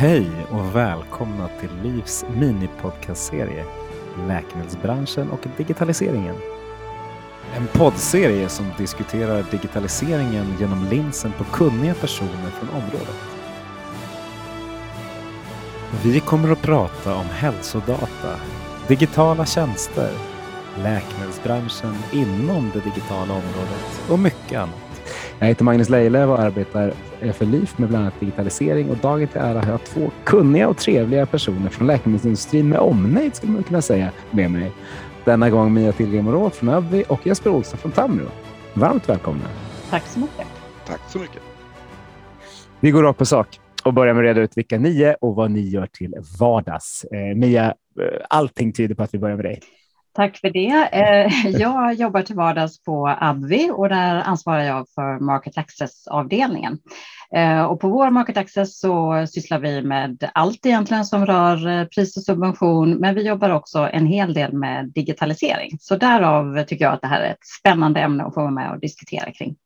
Hej och välkomna till Livs minipodcastserie Läkemedelsbranschen och digitaliseringen. En poddserie som diskuterar digitaliseringen genom linsen på kunniga personer från området. Vi kommer att prata om hälsodata, digitala tjänster, läkemedelsbranschen inom det digitala området och mycket annat. Jag heter Magnus Lejelöw och arbetar för LIF med bland annat digitalisering och dagen till ära har jag två kunniga och trevliga personer från läkemedelsindustrin med omnejd skulle man kunna säga med mig. Denna gång Mia Tillgren från Abvi och Jesper Olsson från Tamro. Varmt välkomna! Tack så mycket! Tack så mycket! Vi går rakt på sak och börjar med att reda ut vilka ni är och vad ni gör till vardags. Eh, Mia, eh, allting tyder på att vi börjar med dig. Tack för det. Eh, jag jobbar till vardags på Abvi och där ansvarar jag för Market Access-avdelningen. Eh, och på vår Market Access så sysslar vi med allt egentligen som rör eh, pris och subvention, men vi jobbar också en hel del med digitalisering. Så därav tycker jag att det här är ett spännande ämne att få vara med och diskutera kring.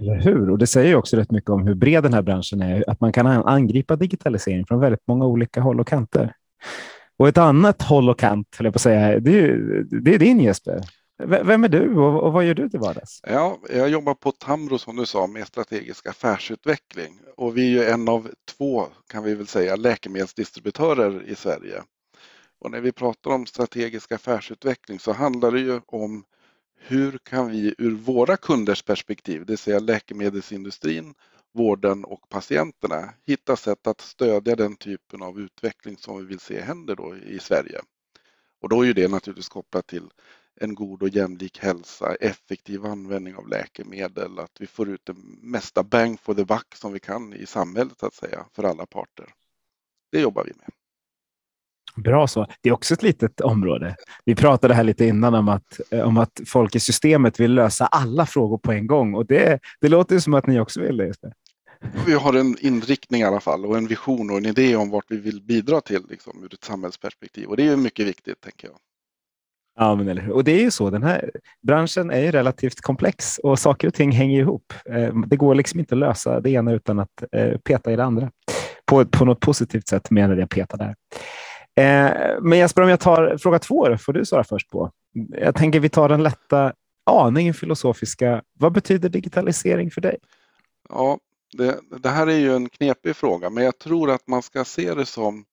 Eller hur? Och det säger också rätt mycket om hur bred den här branschen är, att man kan angripa digitalisering från väldigt många olika håll och kanter. Och ett annat håll och kant, höll jag på att säga, det är, det är din Jesper. Vem är du och, och vad gör du till vardags? Ja, jag jobbar på Tamro som du sa med strategisk affärsutveckling och vi är ju en av två kan vi väl säga läkemedelsdistributörer i Sverige. Och när vi pratar om strategisk affärsutveckling så handlar det ju om hur kan vi ur våra kunders perspektiv, det vill säga läkemedelsindustrin vården och patienterna hitta sätt att stödja den typen av utveckling som vi vill se händer då i Sverige. Och då är ju det naturligtvis kopplat till en god och jämlik hälsa, effektiv användning av läkemedel, att vi får ut det mesta bang for the buck som vi kan i samhället så att säga för alla parter. Det jobbar vi med. Bra så. Det är också ett litet område. Vi pratade här lite innan om att, om att folk i systemet vill lösa alla frågor på en gång och det, det låter som att ni också vill det. Vi har en inriktning i alla fall och en vision och en idé om vart vi vill bidra till liksom, ur ett samhällsperspektiv och det är mycket viktigt tänker jag. Ja, men eller hur? Och det är ju så. Den här branschen är ju relativt komplex och saker och ting hänger ihop. Eh, det går liksom inte att lösa det ena utan att eh, peta i det andra. På, på något positivt sätt menar jag peta där. Eh, men Jesper, om jag tar fråga två, får du svara först på. Jag tänker vi tar den lätta aningen filosofiska. Vad betyder digitalisering för dig? Ja, det, det, här är ju en knepig fråga, men jag tror att man ska se det som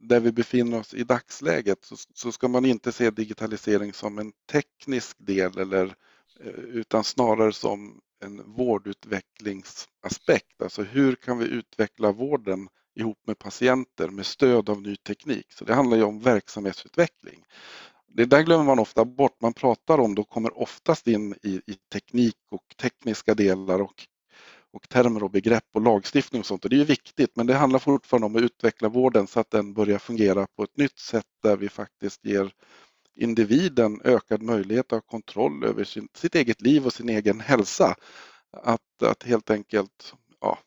där vi befinner oss i dagsläget så, så ska man inte se digitalisering som en teknisk del eller eh, utan snarare som en vårdutvecklingsaspekt. Alltså hur kan vi utveckla vården ihop med patienter med stöd av ny teknik? Så det handlar ju om verksamhetsutveckling. Det där glömmer man ofta bort. Man pratar om, då kommer oftast in i, i teknik och tekniska delar och och termer och begrepp och lagstiftning och sånt. Och det är viktigt men det handlar fortfarande om att utveckla vården så att den börjar fungera på ett nytt sätt där vi faktiskt ger individen ökad möjlighet att ha kontroll över sin, sitt eget liv och sin egen hälsa. Att, att helt enkelt ja,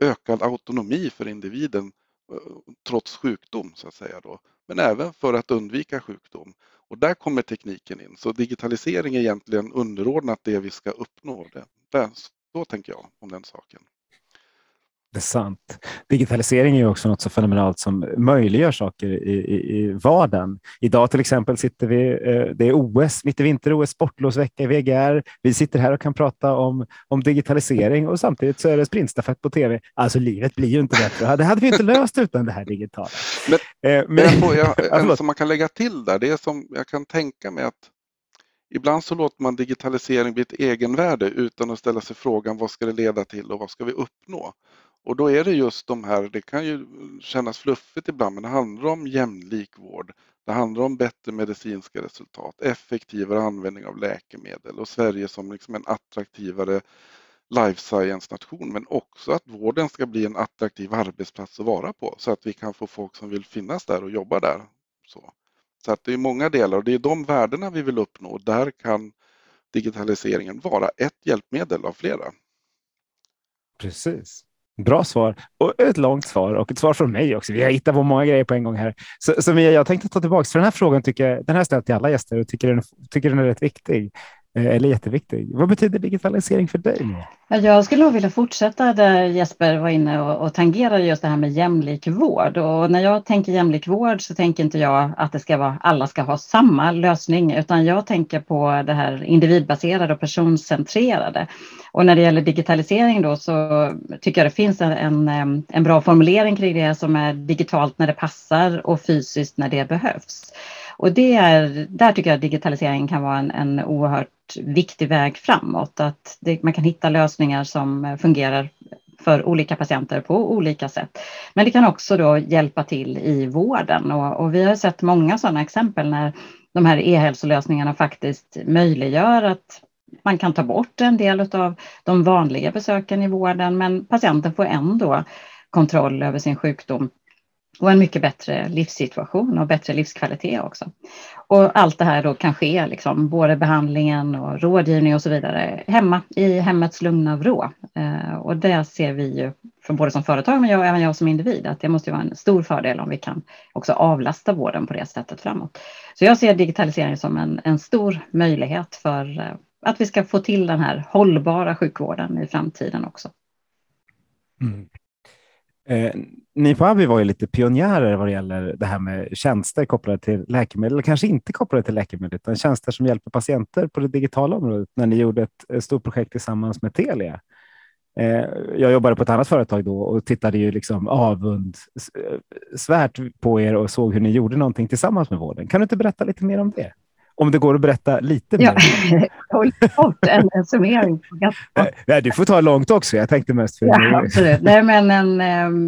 ökad autonomi för individen eh, trots sjukdom så att säga då. Men även för att undvika sjukdom. Och där kommer tekniken in. Så digitalisering är egentligen underordnat det vi ska uppnå. Det. Så tänker jag om den saken. Det är sant. Digitalisering är också något så fenomenalt som möjliggör saker i, i, i vardagen. Idag till exempel sitter vi, eh, det är OS, mitt i vinter-OS, sportlovsvecka i VGR. Vi sitter här och kan prata om, om digitalisering och samtidigt så är det sprintstafett på tv. Alltså livet blir ju inte bättre. Det hade vi inte löst utan det här digitala. Men, eh, men jag får, jag, en som man kan lägga till där, det är som jag kan tänka mig att Ibland så låter man digitalisering bli ett egenvärde utan att ställa sig frågan vad ska det leda till och vad ska vi uppnå? Och då är det just de här, det kan ju kännas fluffigt ibland, men det handlar om jämlik vård. Det handlar om bättre medicinska resultat, effektivare användning av läkemedel och Sverige som liksom en attraktivare life science-nation men också att vården ska bli en attraktiv arbetsplats att vara på så att vi kan få folk som vill finnas där och jobba där. Så. Så att det är många delar och det är de värdena vi vill uppnå. Där kan digitaliseringen vara ett hjälpmedel av flera. Precis. Bra svar och ett långt svar och ett svar från mig också. Vi har hittat på många grejer på en gång här. Så, så jag tänkte ta tillbaka, för den här frågan tycker jag, den här ställt till alla gäster och tycker den, tycker den är rätt viktig. Eh, eller jätteviktig. Vad betyder digitalisering för dig? Mm. Jag skulle nog vilja fortsätta där Jesper var inne och, och tangerade just det här med jämlik vård. Och när jag tänker jämlik vård så tänker inte jag att det ska vara alla ska ha samma lösning, utan jag tänker på det här individbaserade och personcentrerade. Och när det gäller digitalisering då så tycker jag det finns en, en, en bra formulering kring det som är digitalt när det passar och fysiskt när det behövs. Och det är, där tycker jag digitalisering kan vara en, en oerhört viktig väg framåt. Att det, man kan hitta lösningar som fungerar för olika patienter på olika sätt. Men det kan också då hjälpa till i vården och, och vi har sett många sådana exempel när de här e-hälsolösningarna faktiskt möjliggör att man kan ta bort en del av de vanliga besöken i vården men patienten får ändå kontroll över sin sjukdom och en mycket bättre livssituation och bättre livskvalitet också. Och allt det här då kan ske, liksom, både behandlingen och rådgivning och så vidare, hemma i hemmets lugna vrå. Eh, och det ser vi ju för både som företag men jag, även jag som individ att det måste vara en stor fördel om vi kan också avlasta vården på det sättet framåt. Så jag ser digitalisering som en, en stor möjlighet för eh, att vi ska få till den här hållbara sjukvården i framtiden också. Mm. Eh, ni på Abbey var ju lite pionjärer vad det gäller det här med tjänster kopplade till läkemedel, kanske inte kopplade till läkemedel, utan tjänster som hjälper patienter på det digitala området när ni gjorde ett, ett stort projekt tillsammans med Telia. Eh, jag jobbade på ett annat företag då och tittade ju liksom avundsvärt på er och såg hur ni gjorde någonting tillsammans med vården. Kan du inte berätta lite mer om det? Om det går att berätta lite mer. Ja, kort, en, en summering. Nej, du får ta långt också. Jag tänkte mest för ja, absolut. Nej, men en,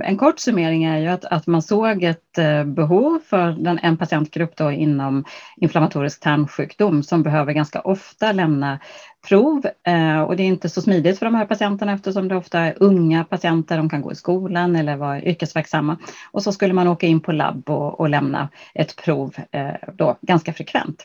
en kort summering är ju att, att man såg ett eh, behov för den, en patientgrupp då inom inflammatorisk tarmsjukdom som behöver ganska ofta lämna prov eh, och det är inte så smidigt för de här patienterna eftersom det ofta är unga patienter, de kan gå i skolan eller vara yrkesverksamma. Och så skulle man åka in på labb och, och lämna ett prov eh, då ganska frekvent.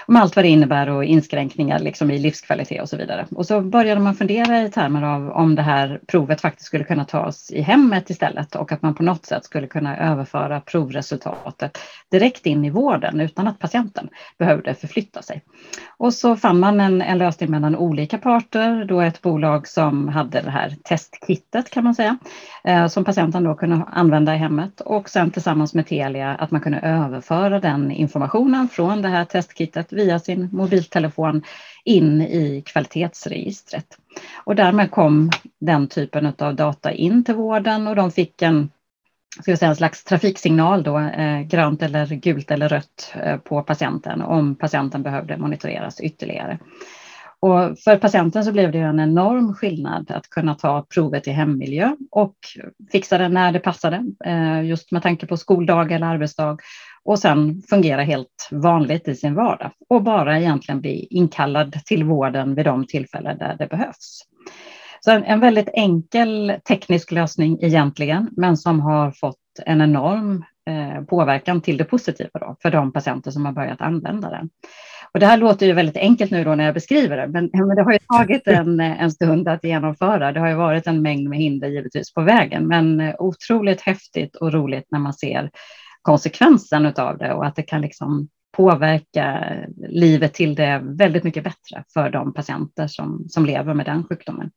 Med allt vad det innebär och inskränkningar liksom i livskvalitet och så vidare. Och så började man fundera i termer av om det här provet faktiskt skulle kunna tas i hemmet istället och att man på något sätt skulle kunna överföra provresultatet direkt in i vården utan att patienten behövde förflytta sig. Och så fann man en, en lösning mellan olika parter, då ett bolag som hade det här testkittet kan man säga, eh, som patienten då kunde använda i hemmet och sen tillsammans med Telia att man kunde överföra den informationen från det här testkittet via sin mobiltelefon in i kvalitetsregistret. Och därmed kom den typen av data in till vården och de fick en ska säga, en slags trafiksignal då, eh, grönt eller gult eller rött eh, på patienten om patienten behövde monitoreras ytterligare. Och för patienten så blev det en enorm skillnad att kunna ta provet i hemmiljö och fixa det när det passade, eh, just med tanke på skoldag eller arbetsdag och sen fungera helt vanligt i sin vardag och bara egentligen bli inkallad till vården vid de tillfällen där det behövs. Så en, en väldigt enkel teknisk lösning egentligen, men som har fått en enorm eh, påverkan till det positiva då, för de patienter som har börjat använda den. Och det här låter ju väldigt enkelt nu då när jag beskriver det, men, men det har ju tagit en, en stund att genomföra. Det har ju varit en mängd med hinder givetvis på vägen, men otroligt häftigt och roligt när man ser konsekvensen av det och att det kan liksom påverka livet till det väldigt mycket bättre för de patienter som, som lever med den sjukdomen.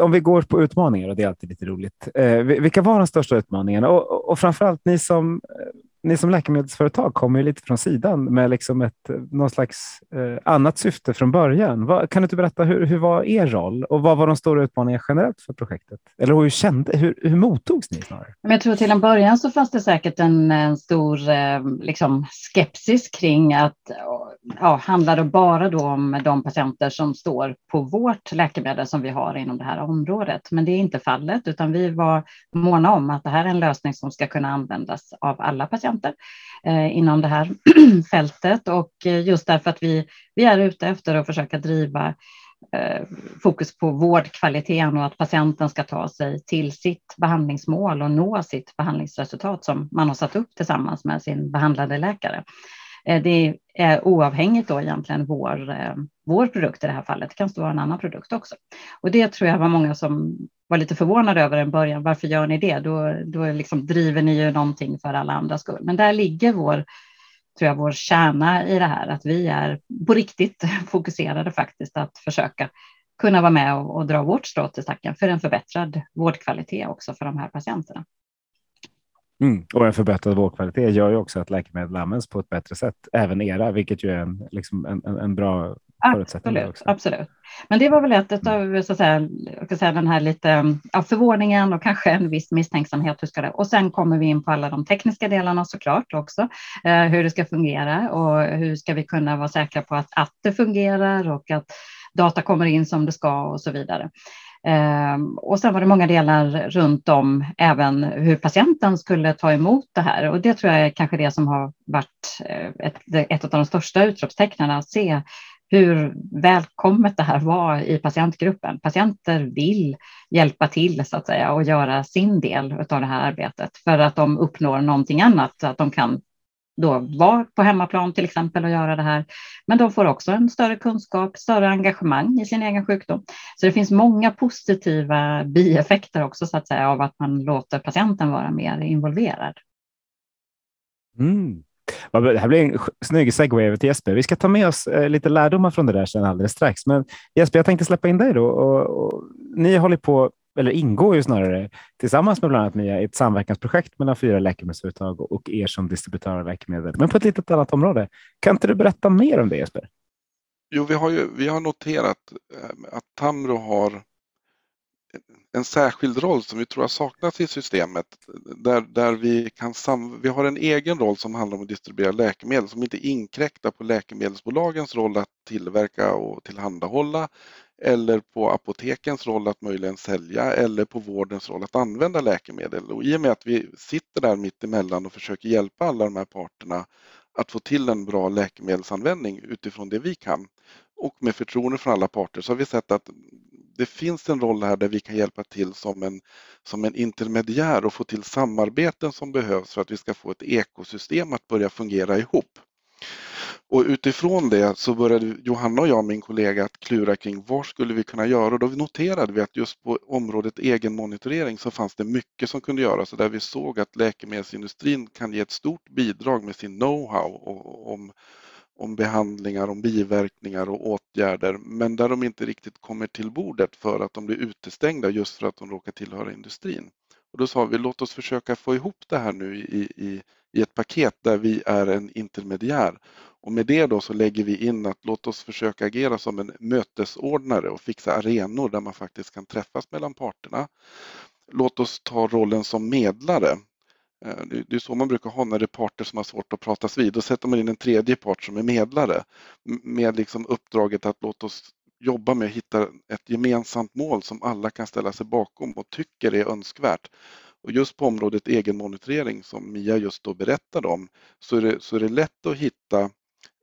Om vi går på utmaningar, och det är alltid lite roligt. Eh, vilka var de största utmaningarna? Och, och framförallt ni som eh, ni som läkemedelsföretag kommer ju lite från sidan med liksom ett, eh, någon slags eh, annat syfte från början. Vad, kan du inte berätta hur, hur var er roll och vad var de stora utmaningarna generellt för projektet? Eller hur, kände, hur, hur mottogs ni snarare? Jag tror till en början så fanns det säkert en, en stor eh, liksom skepsis kring att ja, handlar det bara då om de patienter som står på vårt läkemedel som vi har inom det här området. Men det är inte fallet, utan vi var måna om att det här är en lösning som ska kunna användas av alla patienter eh, inom det här fältet och eh, just därför att vi, vi är ute efter att försöka driva eh, fokus på vårdkvaliteten och att patienten ska ta sig till sitt behandlingsmål och nå sitt behandlingsresultat som man har satt upp tillsammans med sin behandlade läkare. Eh, det är oavhängigt då egentligen vår, eh, vår produkt i det här fallet. Det kan stå en annan produkt också. Och det tror jag var många som var lite förvånad över en början. Varför gör ni det? Då, då liksom driver ni ju någonting för alla andras skull. Men där ligger vår tror jag, vår kärna i det här, att vi är på riktigt fokuserade faktiskt att försöka kunna vara med och, och dra vårt strå till stacken för en förbättrad vårdkvalitet också för de här patienterna. Mm. Och en förbättrad vårdkvalitet gör ju också att läkemedel används på ett bättre sätt, även era, vilket ju är en, liksom en, en, en bra. Absolut, också. absolut. Men det var väl ett av så att säga, jag säga, den här lite ja, förvåningen och kanske en viss misstänksamhet. Hur ska det? Och sen kommer vi in på alla de tekniska delarna såklart också, eh, hur det ska fungera och hur ska vi kunna vara säkra på att, att det fungerar och att data kommer in som det ska och så vidare. Ehm, och sen var det många delar runt om även hur patienten skulle ta emot det här. Och det tror jag är kanske det som har varit eh, ett, ett av de största utropstecknen, att se hur välkommet det här var i patientgruppen. Patienter vill hjälpa till så att säga och göra sin del av det här arbetet för att de uppnår någonting annat, att de kan då vara på hemmaplan till exempel och göra det här. Men de får också en större kunskap, större engagemang i sin egen sjukdom. Så det finns många positiva bieffekter också så att säga av att man låter patienten vara mer involverad. Mm. Det här blir en snygg segway över till Jesper. Vi ska ta med oss eh, lite lärdomar från det där sen alldeles strax. Men Jesper, jag tänkte släppa in dig då. Och, och, ni håller på eller ingår ju snarare tillsammans med bland annat Mia i ett samverkansprojekt mellan fyra läkemedelsföretag och er som distributör av läkemedel, men på ett litet annat område. Kan inte du berätta mer om det Jesper? Jo, vi har, ju, vi har noterat eh, att Tamro har en särskild roll som vi tror har saknats i systemet. Där, där vi, kan sam, vi har en egen roll som handlar om att distribuera läkemedel som inte inkräktar på läkemedelsbolagens roll att tillverka och tillhandahålla eller på apotekens roll att möjligen sälja eller på vårdens roll att använda läkemedel. Och I och med att vi sitter där mitt emellan och försöker hjälpa alla de här parterna att få till en bra läkemedelsanvändning utifrån det vi kan och med förtroende från alla parter så har vi sett att det finns en roll här där vi kan hjälpa till som en, som en intermediär och få till samarbeten som behövs för att vi ska få ett ekosystem att börja fungera ihop. Och utifrån det så började Johanna och jag, min kollega, att klura kring vad skulle vi kunna göra och då noterade vi att just på området egenmonitorering så fanns det mycket som kunde göras och där vi såg att läkemedelsindustrin kan ge ett stort bidrag med sin know-how om, om behandlingar, om biverkningar och åtgärder men där de inte riktigt kommer till bordet för att de blir utestängda just för att de råkar tillhöra industrin. Och då sa vi låt oss försöka få ihop det här nu i, i, i ett paket där vi är en intermediär. Och med det då så lägger vi in att låt oss försöka agera som en mötesordnare och fixa arenor där man faktiskt kan träffas mellan parterna. Låt oss ta rollen som medlare. Eh, det är så man brukar ha när det är parter som har svårt att pratas vid. Då sätter man in en tredje part som är medlare med liksom uppdraget att låt oss jobba med att hitta ett gemensamt mål som alla kan ställa sig bakom och tycker är önskvärt. Och just på området egenmonitorering som Mia just då berättade om så är det, så är det lätt att hitta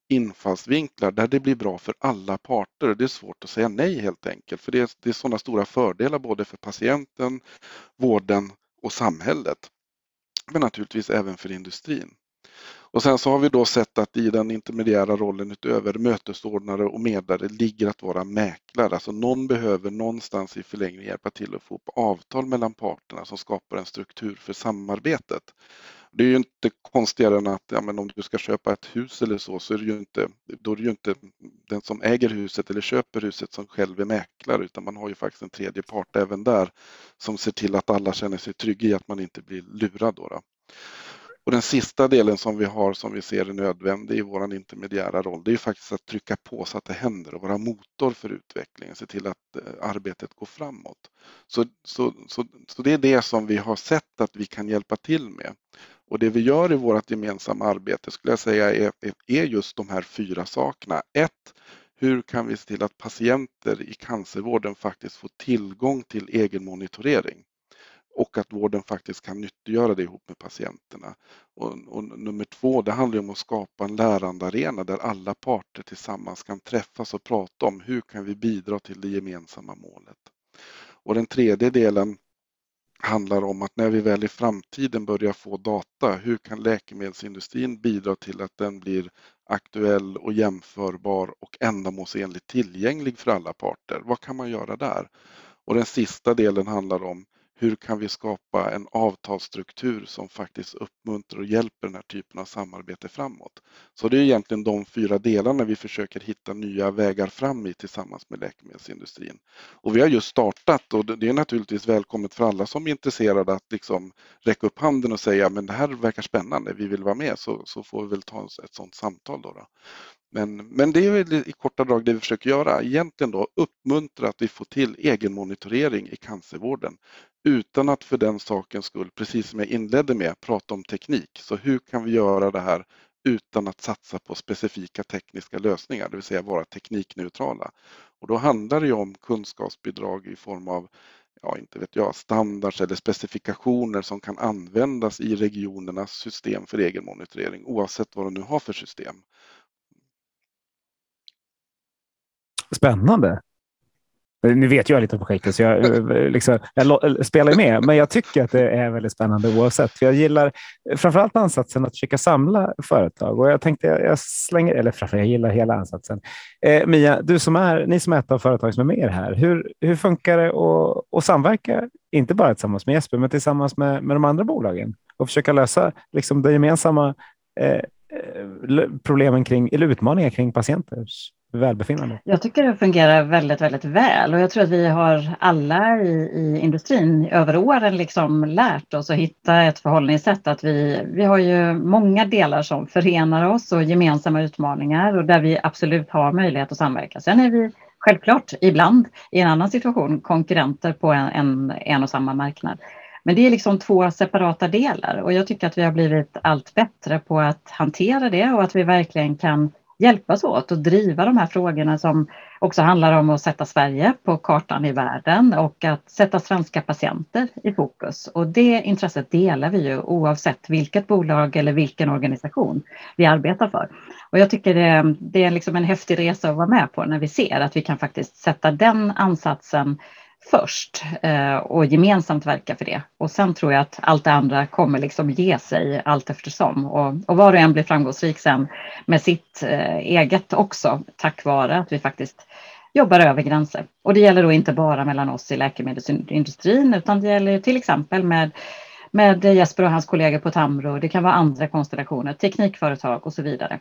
infallsvinklar där det blir bra för alla parter. Det är svårt att säga nej helt enkelt för det är, det är sådana stora fördelar både för patienten, vården och samhället. Men naturligtvis även för industrin. Och sen så har vi då sett att i den intermediära rollen utöver mötesordnare och medlare ligger att vara mäklare. Alltså någon behöver någonstans i förlängningen hjälpa till att få upp avtal mellan parterna som skapar en struktur för samarbetet. Det är ju inte konstigare än att ja, men om du ska köpa ett hus eller så, så är det ju inte, då är det ju inte den som äger huset eller köper huset som själv är mäklare utan man har ju faktiskt en tredje part även där som ser till att alla känner sig trygga i att man inte blir lurad. Då, då. Och den sista delen som vi har som vi ser är nödvändig i vår intermediära roll, det är faktiskt att trycka på så att det händer och vara motor för utvecklingen, se till att eh, arbetet går framåt. Så, så, så, så det är det som vi har sett att vi kan hjälpa till med. Och det vi gör i vårt gemensamma arbete skulle jag säga är, är just de här fyra sakerna. Ett, hur kan vi se till att patienter i cancervården faktiskt får tillgång till egen monitorering? och att vården faktiskt kan nyttiggöra det ihop med patienterna. Och, och nummer två, det handlar om att skapa en lärandearena där alla parter tillsammans kan träffas och prata om hur kan vi bidra till det gemensamma målet. Och den tredje delen handlar om att när vi väl i framtiden börjar få data, hur kan läkemedelsindustrin bidra till att den blir aktuell och jämförbar och ändamålsenligt tillgänglig för alla parter? Vad kan man göra där? Och den sista delen handlar om hur kan vi skapa en avtalsstruktur som faktiskt uppmuntrar och hjälper den här typen av samarbete framåt? Så det är egentligen de fyra delarna vi försöker hitta nya vägar fram i tillsammans med läkemedelsindustrin. Och vi har just startat och det är naturligtvis välkommet för alla som är intresserade att liksom räcka upp handen och säga men det här verkar spännande, vi vill vara med så, så får vi väl ta ett sådant samtal då. då. Men, men det är i korta drag det vi försöker göra. Egentligen då uppmuntra att vi får till egenmonitorering i cancervården utan att för den sakens skull, precis som jag inledde med, prata om teknik. Så hur kan vi göra det här utan att satsa på specifika tekniska lösningar, det vill säga vara teknikneutrala. Och då handlar det om kunskapsbidrag i form av ja, inte vet jag, standards eller specifikationer som kan användas i regionernas system för egenmonitorering oavsett vad de nu har för system. Spännande. Eh, nu vet jag lite om projektet, så jag, eh, eh, liksom, jag spelar med, men jag tycker att det är väldigt spännande oavsett. För jag gillar framförallt ansatsen att försöka samla företag och jag tänkte jag slänger, eller framförallt jag gillar hela ansatsen. Eh, Mia, du som är, ni som är ett av företagen som är med här, hur, hur funkar det att, att samverka, inte bara tillsammans med Jesper, men tillsammans med, med de andra bolagen och försöka lösa liksom, de gemensamma eh problemen kring, eller utmaningar kring patienters välbefinnande? Jag tycker det fungerar väldigt, väldigt väl och jag tror att vi har alla i, i industrin över åren liksom lärt oss att hitta ett förhållningssätt att vi, vi har ju många delar som förenar oss och gemensamma utmaningar och där vi absolut har möjlighet att samverka. Sen är vi självklart ibland i en annan situation konkurrenter på en, en, en och samma marknad. Men det är liksom två separata delar och jag tycker att vi har blivit allt bättre på att hantera det och att vi verkligen kan hjälpas åt och driva de här frågorna som också handlar om att sätta Sverige på kartan i världen och att sätta svenska patienter i fokus. Och det intresset delar vi ju oavsett vilket bolag eller vilken organisation vi arbetar för. Och jag tycker det, det är liksom en häftig resa att vara med på när vi ser att vi kan faktiskt sätta den ansatsen först eh, och gemensamt verka för det. Och sen tror jag att allt det andra kommer liksom ge sig allt eftersom. Och, och var och en blir framgångsrik sen med sitt eh, eget också tack vare att vi faktiskt jobbar över gränser. Och det gäller då inte bara mellan oss i läkemedelsindustrin utan det gäller till exempel med med Jesper och hans kollegor på Tamro. Det kan vara andra konstellationer, teknikföretag och så vidare.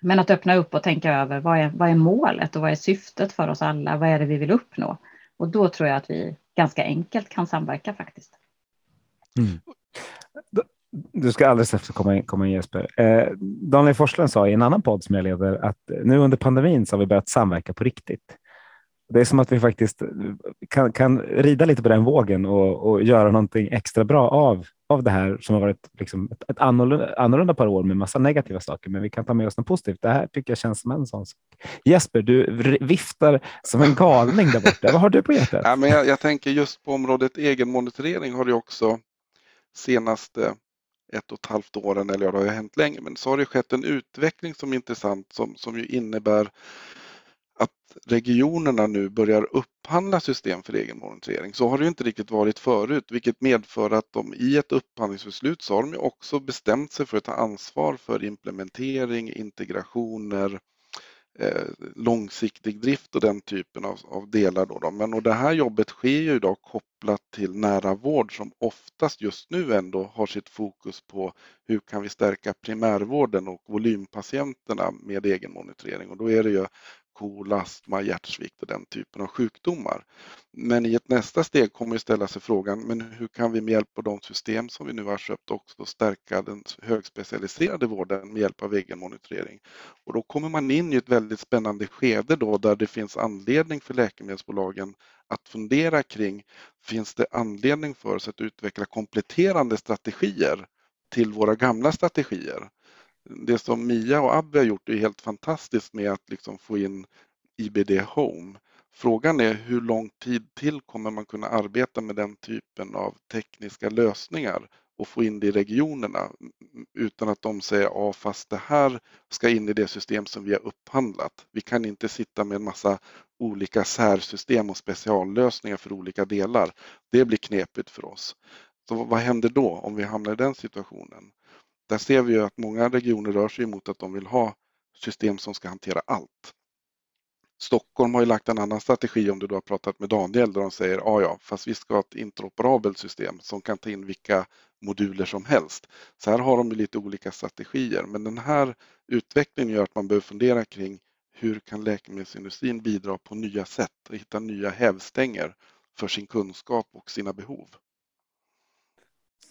Men att öppna upp och tänka över vad är, vad är målet och vad är syftet för oss alla? Vad är det vi vill uppnå? Och då tror jag att vi ganska enkelt kan samverka faktiskt. Mm. Du ska alldeles efter komma in, komma in Jesper. Eh, Daniel Forslund sa i en annan podd som jag leder att nu under pandemin så har vi börjat samverka på riktigt. Det är som att vi faktiskt kan, kan rida lite på den vågen och, och göra någonting extra bra av, av det här som har varit liksom ett, ett annorlunda, annorlunda par år med massa negativa saker. Men vi kan ta med oss något positivt. Det här tycker jag känns som en sån sak. Jesper, du viftar som en galning där borta. Vad har du på hjärtat? Ja, men jag, jag tänker just på området egenmonitorering har det också senaste ett och ett halvt åren, eller ja, det har ju hänt länge, men så har det skett en utveckling som är intressant som, som ju innebär regionerna nu börjar upphandla system för egenmonitorering. Så har det inte riktigt varit förut, vilket medför att de i ett upphandlingsbeslut så har de också bestämt sig för att ta ansvar för implementering, integrationer, eh, långsiktig drift och den typen av, av delar. Då, då. Men och det här jobbet sker ju idag kopplat till nära vård som oftast just nu ändå har sitt fokus på hur kan vi stärka primärvården och volympatienterna med egenmonitorering och då är det ju KOL, astma, hjärtsvikt och den typen av sjukdomar. Men i ett nästa steg kommer vi ställa sig frågan, men hur kan vi med hjälp av de system som vi nu har köpt också stärka den högspecialiserade vården med hjälp av egenmonitorering? Och då kommer man in i ett väldigt spännande skede då där det finns anledning för läkemedelsbolagen att fundera kring, finns det anledning för oss att utveckla kompletterande strategier till våra gamla strategier? Det som Mia och Abbe har gjort är helt fantastiskt med att liksom få in IBD Home. Frågan är hur lång tid till kommer man kunna arbeta med den typen av tekniska lösningar och få in det i regionerna utan att de säger ja fast det här ska in i det system som vi har upphandlat. Vi kan inte sitta med en massa olika särsystem och speciallösningar för olika delar. Det blir knepigt för oss. Så vad händer då om vi hamnar i den situationen? Där ser vi att många regioner rör sig mot att de vill ha system som ska hantera allt. Stockholm har ju lagt en annan strategi om du då har pratat med Daniel där de säger ja, ja, fast vi ska ha ett interoperabelt system som kan ta in vilka moduler som helst. Så här har de lite olika strategier, men den här utvecklingen gör att man behöver fundera kring hur kan läkemedelsindustrin bidra på nya sätt och hitta nya hävstänger för sin kunskap och sina behov.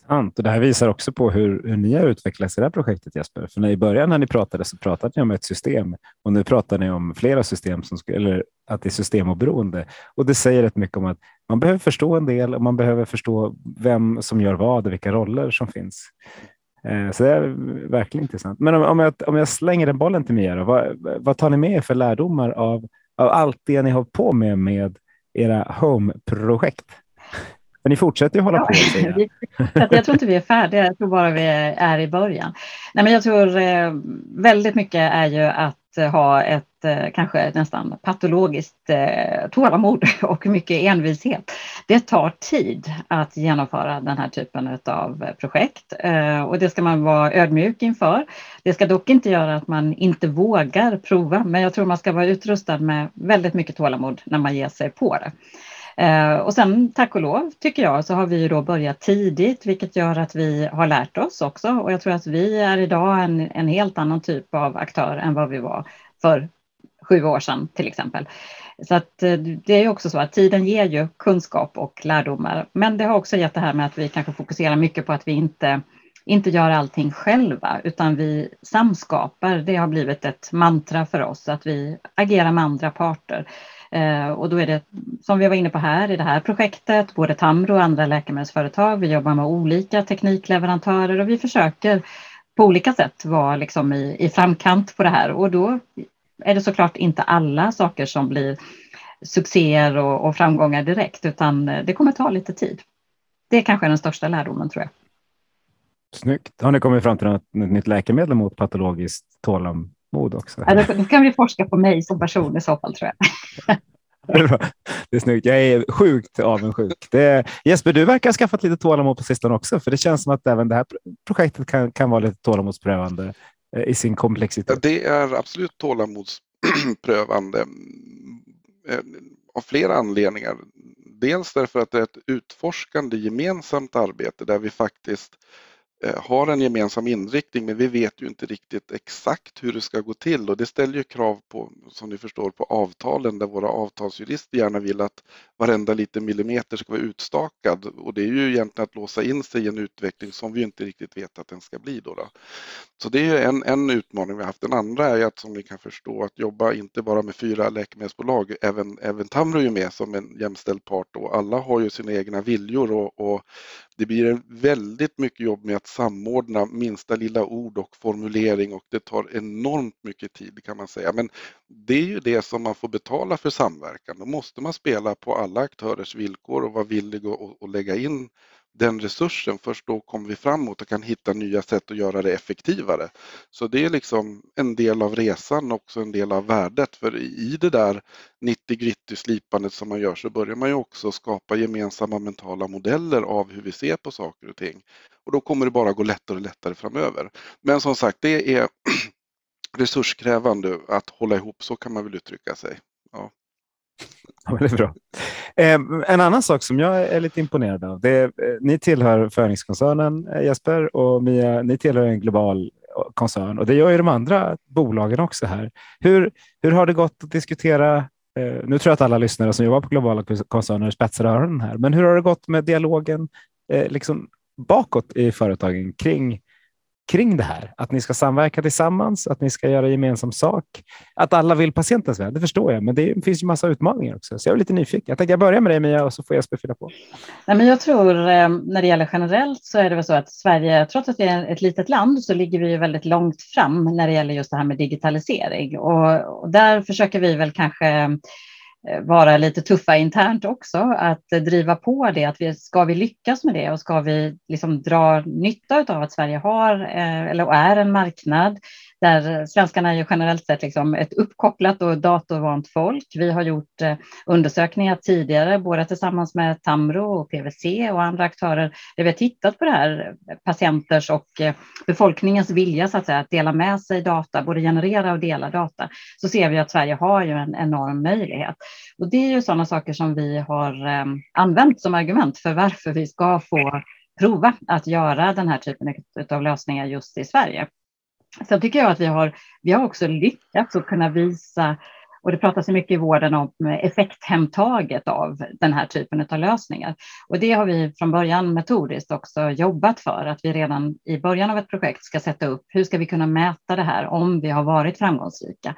Sant. Och det här visar också på hur, hur ni har utvecklats i det här projektet Jesper. För när i början när ni pratade så pratade ni om ett system och nu pratar ni om flera system som skulle, eller att det är systemoberoende. Och det säger rätt mycket om att man behöver förstå en del och man behöver förstå vem som gör vad och vilka roller som finns. Eh, så det är verkligen intressant. Men om, om, jag, om jag slänger den bollen till Mia, vad, vad tar ni med er för lärdomar av, av allt det ni har på med med era home-projekt? Men ni fortsätter ju hålla på. Ja, jag tror inte vi är färdiga, jag tror bara vi är i början. Nej, men jag tror eh, väldigt mycket är ju att ha ett eh, kanske nästan patologiskt eh, tålamod och mycket envishet. Det tar tid att genomföra den här typen av projekt och det ska man vara ödmjuk inför. Det ska dock inte göra att man inte vågar prova, men jag tror man ska vara utrustad med väldigt mycket tålamod när man ger sig på det. Eh, och sen tack och lov tycker jag så har vi då börjat tidigt vilket gör att vi har lärt oss också och jag tror att vi är idag en, en helt annan typ av aktör än vad vi var för sju år sedan till exempel. Så att eh, det är också så att tiden ger ju kunskap och lärdomar. Men det har också gett det här med att vi kanske fokuserar mycket på att vi inte, inte gör allting själva utan vi samskapar. Det har blivit ett mantra för oss att vi agerar med andra parter. Eh, och då är det som vi var inne på här i det här projektet, både Tamro och andra läkemedelsföretag. Vi jobbar med olika teknikleverantörer och vi försöker på olika sätt vara liksom i, i framkant på det här och då är det såklart inte alla saker som blir succéer och, och framgångar direkt utan eh, det kommer ta lite tid. Det är kanske den största lärdomen tror jag. Snyggt. Har ni kommit fram till något nytt läkemedel mot patologiskt tålam, mod också. Ja, då, kan vi forska på mig som person i så fall tror jag. Det är snyggt. Jag är sjukt avundsjuk. Det, Jesper, du verkar ha skaffat lite tålamod på sistone också, för det känns som att även det här projektet kan, kan vara lite tålamodsprövande eh, i sin komplexitet. Det är absolut tålamodsprövande eh, av flera anledningar. Dels därför att det är ett utforskande gemensamt arbete där vi faktiskt Eh, Eh, har en gemensam inriktning men vi vet ju inte riktigt exakt hur det ska gå till och det ställer ju krav på, som ni förstår, på avtalen där våra avtalsjurister gärna vill att varenda liten millimeter ska vara utstakad och det är ju egentligen att låsa in sig i en utveckling som vi inte riktigt vet att den ska bli. Då, då. Så det är ju en, en utmaning vi har haft. Den andra är att som ni kan förstå att jobba inte bara med fyra läkemedelsbolag, även, även Tamro är ju med som en jämställd part och alla har ju sina egna viljor och, och det blir väldigt mycket jobb med att samordna minsta lilla ord och formulering och det tar enormt mycket tid kan man säga. Men det är ju det som man får betala för samverkan. Då måste man spela på alla aktörers villkor och vara villig att lägga in den resursen, först då kommer vi framåt och kan hitta nya sätt att göra det effektivare. Så det är liksom en del av resan, också en del av värdet. För i det där 90 gritty slipandet som man gör så börjar man ju också skapa gemensamma mentala modeller av hur vi ser på saker och ting. Och då kommer det bara gå lättare och lättare framöver. Men som sagt, det är resurskrävande att hålla ihop, så kan man väl uttrycka sig. Ja. Ja, det bra. Eh, en annan sak som jag är lite imponerad av. Det är, eh, ni tillhör Föringskoncernen eh, Jesper och Mia, ni tillhör en global eh, koncern och det gör ju de andra bolagen också här. Hur, hur har det gått att diskutera? Eh, nu tror jag att alla lyssnare som jobbar på globala koncerner spetsar öronen här, men hur har det gått med dialogen liksom bakåt i företagen kring kring det här. Att ni ska samverka tillsammans, att ni ska göra gemensam sak. Att alla vill patientens väl, det förstår jag, men det finns ju massa utmaningar också. Så jag är lite nyfiken. Jag tänkte jag börjar med dig Mia och så får Jesper fylla på. Nej, men jag tror eh, när det gäller generellt så är det väl så att Sverige, trots att vi är ett litet land, så ligger vi ju väldigt långt fram när det gäller just det här med digitalisering. Och, och där försöker vi väl kanske Eh, vara lite tuffa internt också, att eh, driva på det. Att vi, ska vi lyckas med det och ska vi liksom dra nytta av att Sverige har eh, eller är en marknad där eh, svenskarna är ju generellt sett liksom ett uppkopplat och datorvant folk. Vi har gjort eh, undersökningar tidigare, både tillsammans med Tamro och PVC och andra aktörer, där vi har tittat på det här eh, patienters och befolkningens vilja så att, säga, att dela med sig data, både generera och dela data, så ser vi att Sverige har ju en enorm möjlighet. Och det är ju sådana saker som vi har använt som argument för varför vi ska få prova att göra den här typen av lösningar just i Sverige. Sen tycker jag att vi har, vi har också lyckats att kunna visa, och det pratas mycket i vården om effekthemtaget av den här typen av lösningar. Och det har vi från början metodiskt också jobbat för, att vi redan i början av ett projekt ska sätta upp, hur ska vi kunna mäta det här om vi har varit framgångsrika?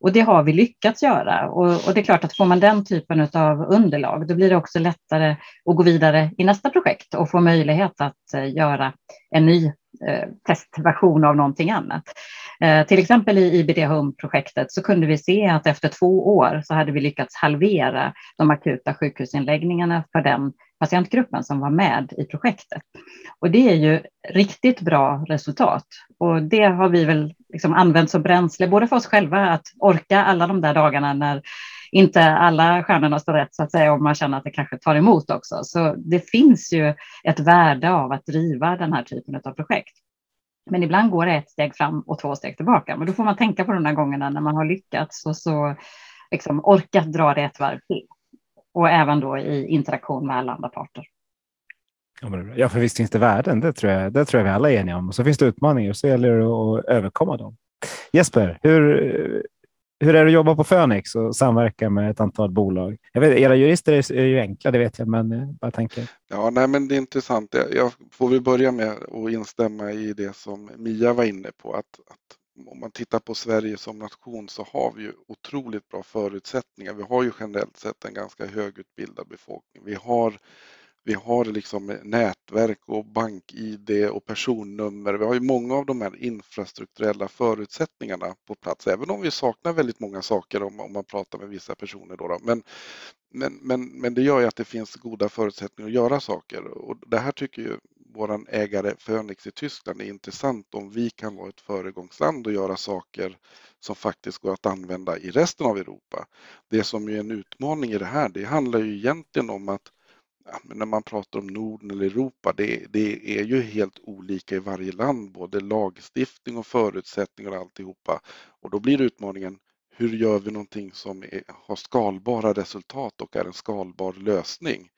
Och det har vi lyckats göra. Och, och, det är klart att får man den typen av underlag, då blir det också lättare att gå vidare i nästa projekt och få möjlighet att eh, göra en ny Eh, testversion av någonting annat. Eh, till exempel i IBD Home-projektet så kunde vi se att efter två år så hade vi lyckats halvera de akuta sjukhusinläggningarna för den patientgruppen som var med i projektet. Och det är ju riktigt bra resultat. Och det har vi väl liksom använt som bränsle, både för oss själva att orka alla de där dagarna när inte alla stjärnorna står rätt så att säga, och man känner att det kanske tar emot också. Så det finns ju ett värde av att driva den här typen av projekt. Men ibland går det ett steg fram och två steg tillbaka. Men då får man tänka på de här gångerna när man har lyckats och så liksom orkat dra det ett varv till och även då i interaktion med alla andra parter. Ja, för visst finns det värden, det tror, jag, det tror jag vi alla är eniga om. Och så finns det utmaningar, så gäller det att överkomma dem. Jesper, hur, hur är det att jobba på Phoenix och samverka med ett antal bolag? Jag vet, era jurister är, är ju enkla, det vet jag, men jag bara tänker. Ja, nej, men det är intressant. Jag får väl börja med att instämma i det som Mia var inne på, att, att om man tittar på Sverige som nation så har vi ju otroligt bra förutsättningar. Vi har ju generellt sett en ganska högutbildad befolkning. Vi har, vi har liksom nätverk och bank-id och personnummer. Vi har ju många av de här infrastrukturella förutsättningarna på plats, även om vi saknar väldigt många saker om, om man pratar med vissa personer. Då, då. Men, men, men, men det gör ju att det finns goda förutsättningar att göra saker och det här tycker ju vår ägare Phoenix i Tyskland är intressant om vi kan vara ett föregångsland och göra saker som faktiskt går att använda i resten av Europa. Det som är en utmaning i det här, det handlar ju egentligen om att ja, när man pratar om Norden eller Europa, det, det, är ju helt olika i varje land, både lagstiftning och förutsättningar och alltihopa. Och då blir utmaningen, hur gör vi någonting som är, har skalbara resultat och är en skalbar lösning?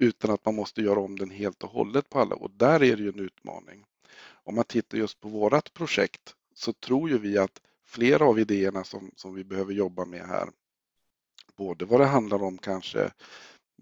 utan att man måste göra om den helt och hållet på alla och där är det ju en utmaning. Om man tittar just på vårat projekt så tror ju vi att flera av idéerna som, som vi behöver jobba med här, både vad det handlar om kanske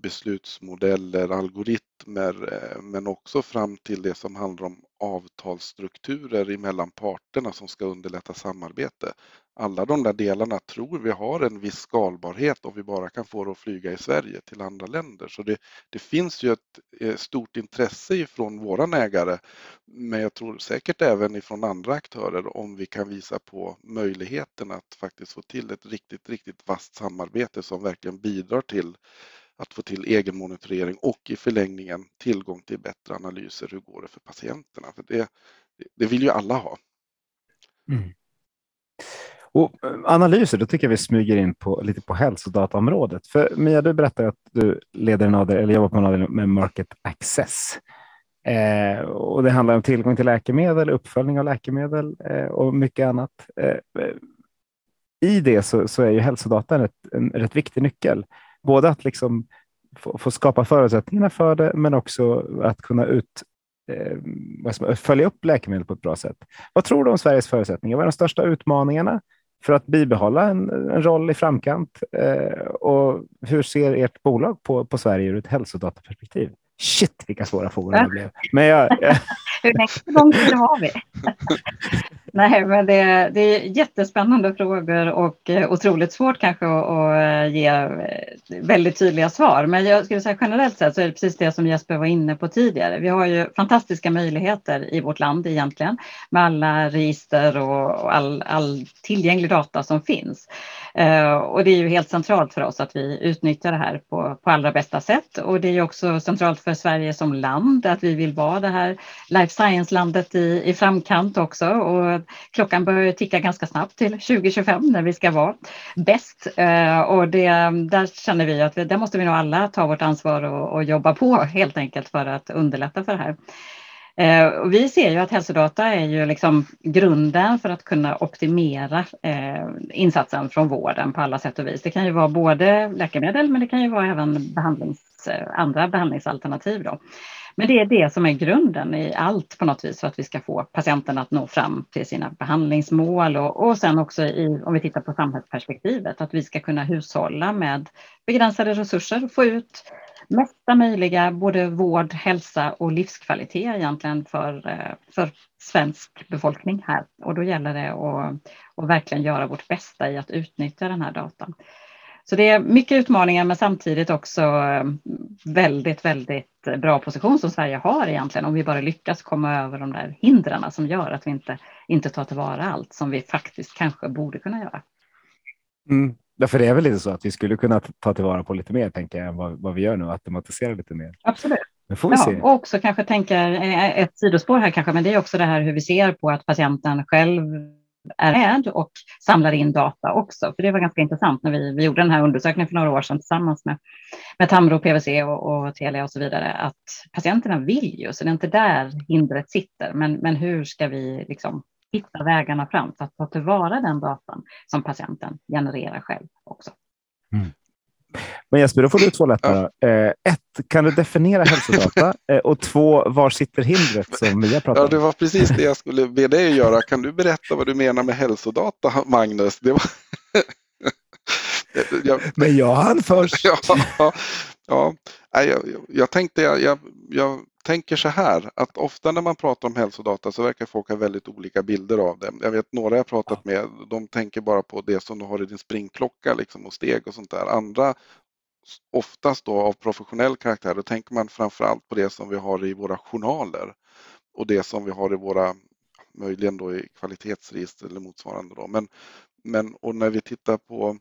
beslutsmodeller, algoritmer, eh, men också fram till det som handlar om avtalsstrukturer emellan parterna som ska underlätta samarbete. Alla de där delarna tror vi har en viss skalbarhet om vi bara kan få det att flyga i Sverige till andra länder. Så det, det finns ju ett eh, stort intresse ifrån våran ägare, men jag tror säkert även ifrån andra aktörer om vi kan visa på möjligheten att faktiskt få till ett riktigt, riktigt vasst samarbete som verkligen bidrar till att få till egen monitorering och i förlängningen tillgång till bättre analyser. Hur går det för patienterna? För det, det vill ju alla ha. Mm. Och eh, analyser, då tycker jag vi smyger in på, lite på hälsodataområdet. För Mia, du berättar att du leder en avdelning, eller jobbar på en avdelning med Market Access. Eh, och det handlar om tillgång till läkemedel, uppföljning av läkemedel eh, och mycket annat. Eh, eh I det så, så, är ju hälsodata en, en rätt viktig nyckel både att liksom få, få skapa förutsättningarna för det, men också att kunna ut, eh, följa upp läkemedel på ett bra sätt. Vad tror du om Sveriges förutsättningar? Vad är de största utmaningarna för att bibehålla en, en roll i framkant? Eh, och hur ser ert bolag på, på Sverige ur ett hälsodataperspektiv? Shit, vilka svåra frågor det blev. Men jag, Hur lång tid har vi? Nej, men det, det, är jättespännande frågor och eh, otroligt svårt kanske att, att eh, ge eh, väldigt tydliga svar. Men jag skulle säga generellt sett så är det precis det som Jesper var inne på tidigare. Vi har ju fantastiska möjligheter i vårt land egentligen med alla register och all, all tillgänglig data som finns. Och det är ju helt centralt för oss att vi utnyttjar det här på, på allra bästa sätt. Och det är också centralt för Sverige som land att vi vill vara det här life science-landet i, i framkant också. Och så klockan börjar ticka ganska snabbt till 2025 när vi ska vara bäst. Eh, och det, där känner vi att vi, där måste vi nog alla ta vårt ansvar och, och jobba på helt enkelt för att underlätta för det här. Eh, och vi ser ju att hälsodata är ju liksom grunden för att kunna optimera eh, insatsen från vården på alla sätt och vis. Det kan ju vara både läkemedel men det kan ju vara även behandlings, eh, andra behandlingsalternativ. Då. Men det är det som är grunden i allt på något vis för att vi ska få patienten att nå fram till sina behandlingsmål och, och sen också i, om vi tittar på samhällsperspektivet, att vi ska kunna hushålla med begränsade resurser och få ut mesta möjliga både vård, hälsa och livskvalitet egentligen för, eh, för svensk befolkning här. Och då gäller det att, att verkligen göra vårt bästa i att utnyttja den här datan. Så det är mycket utmaningar men samtidigt också eh, väldigt, väldigt bra position som Sverige har egentligen om vi bara lyckas komma över de där hindren som gör att vi inte, inte tar tillvara allt som vi faktiskt kanske borde kunna göra. Mm. Därför det är väl lite så att vi skulle kunna ta tillvara på lite mer, tänker jag, än vad, vad vi gör nu, automatisera lite mer. Absolut. Men får vi ja, se. Och också kanske tänka eh, ett sidospår här kanske, men det är också det här hur vi ser på att patienten själv är med och samlar in data också. För det var ganska intressant när vi, vi gjorde den här undersökningen för några år sedan tillsammans med, med Tamro, PVC och, och Telia och så vidare, att patienterna vill ju, så det är inte där hindret sitter. Men, men hur ska vi liksom hitta vägarna fram för att ta tillvara den datan som patienten genererar själv också. Mm. Men Jesper, då får du två lättare. Ja. Eh, ett, kan du definiera hälsodata? Eh, och två, var sitter hindret som vi har pratat om? Ja, det var precis det jag skulle be dig göra. Kan du berätta vad du menar med hälsodata, Magnus? Det var... jag... Men jag hann först. ja, ja. Jag, jag tänkte, jag, jag tänker så här att ofta när man pratar om hälsodata så verkar folk ha väldigt olika bilder av det. Jag vet några jag pratat med, de tänker bara på det som du har i din springklocka liksom, och steg och sånt där. Andra oftast då av professionell karaktär, då tänker man framförallt på det som vi har i våra journaler och det som vi har i våra, möjligen då i kvalitetsregister eller motsvarande. Då. Men, men och när vi tittar på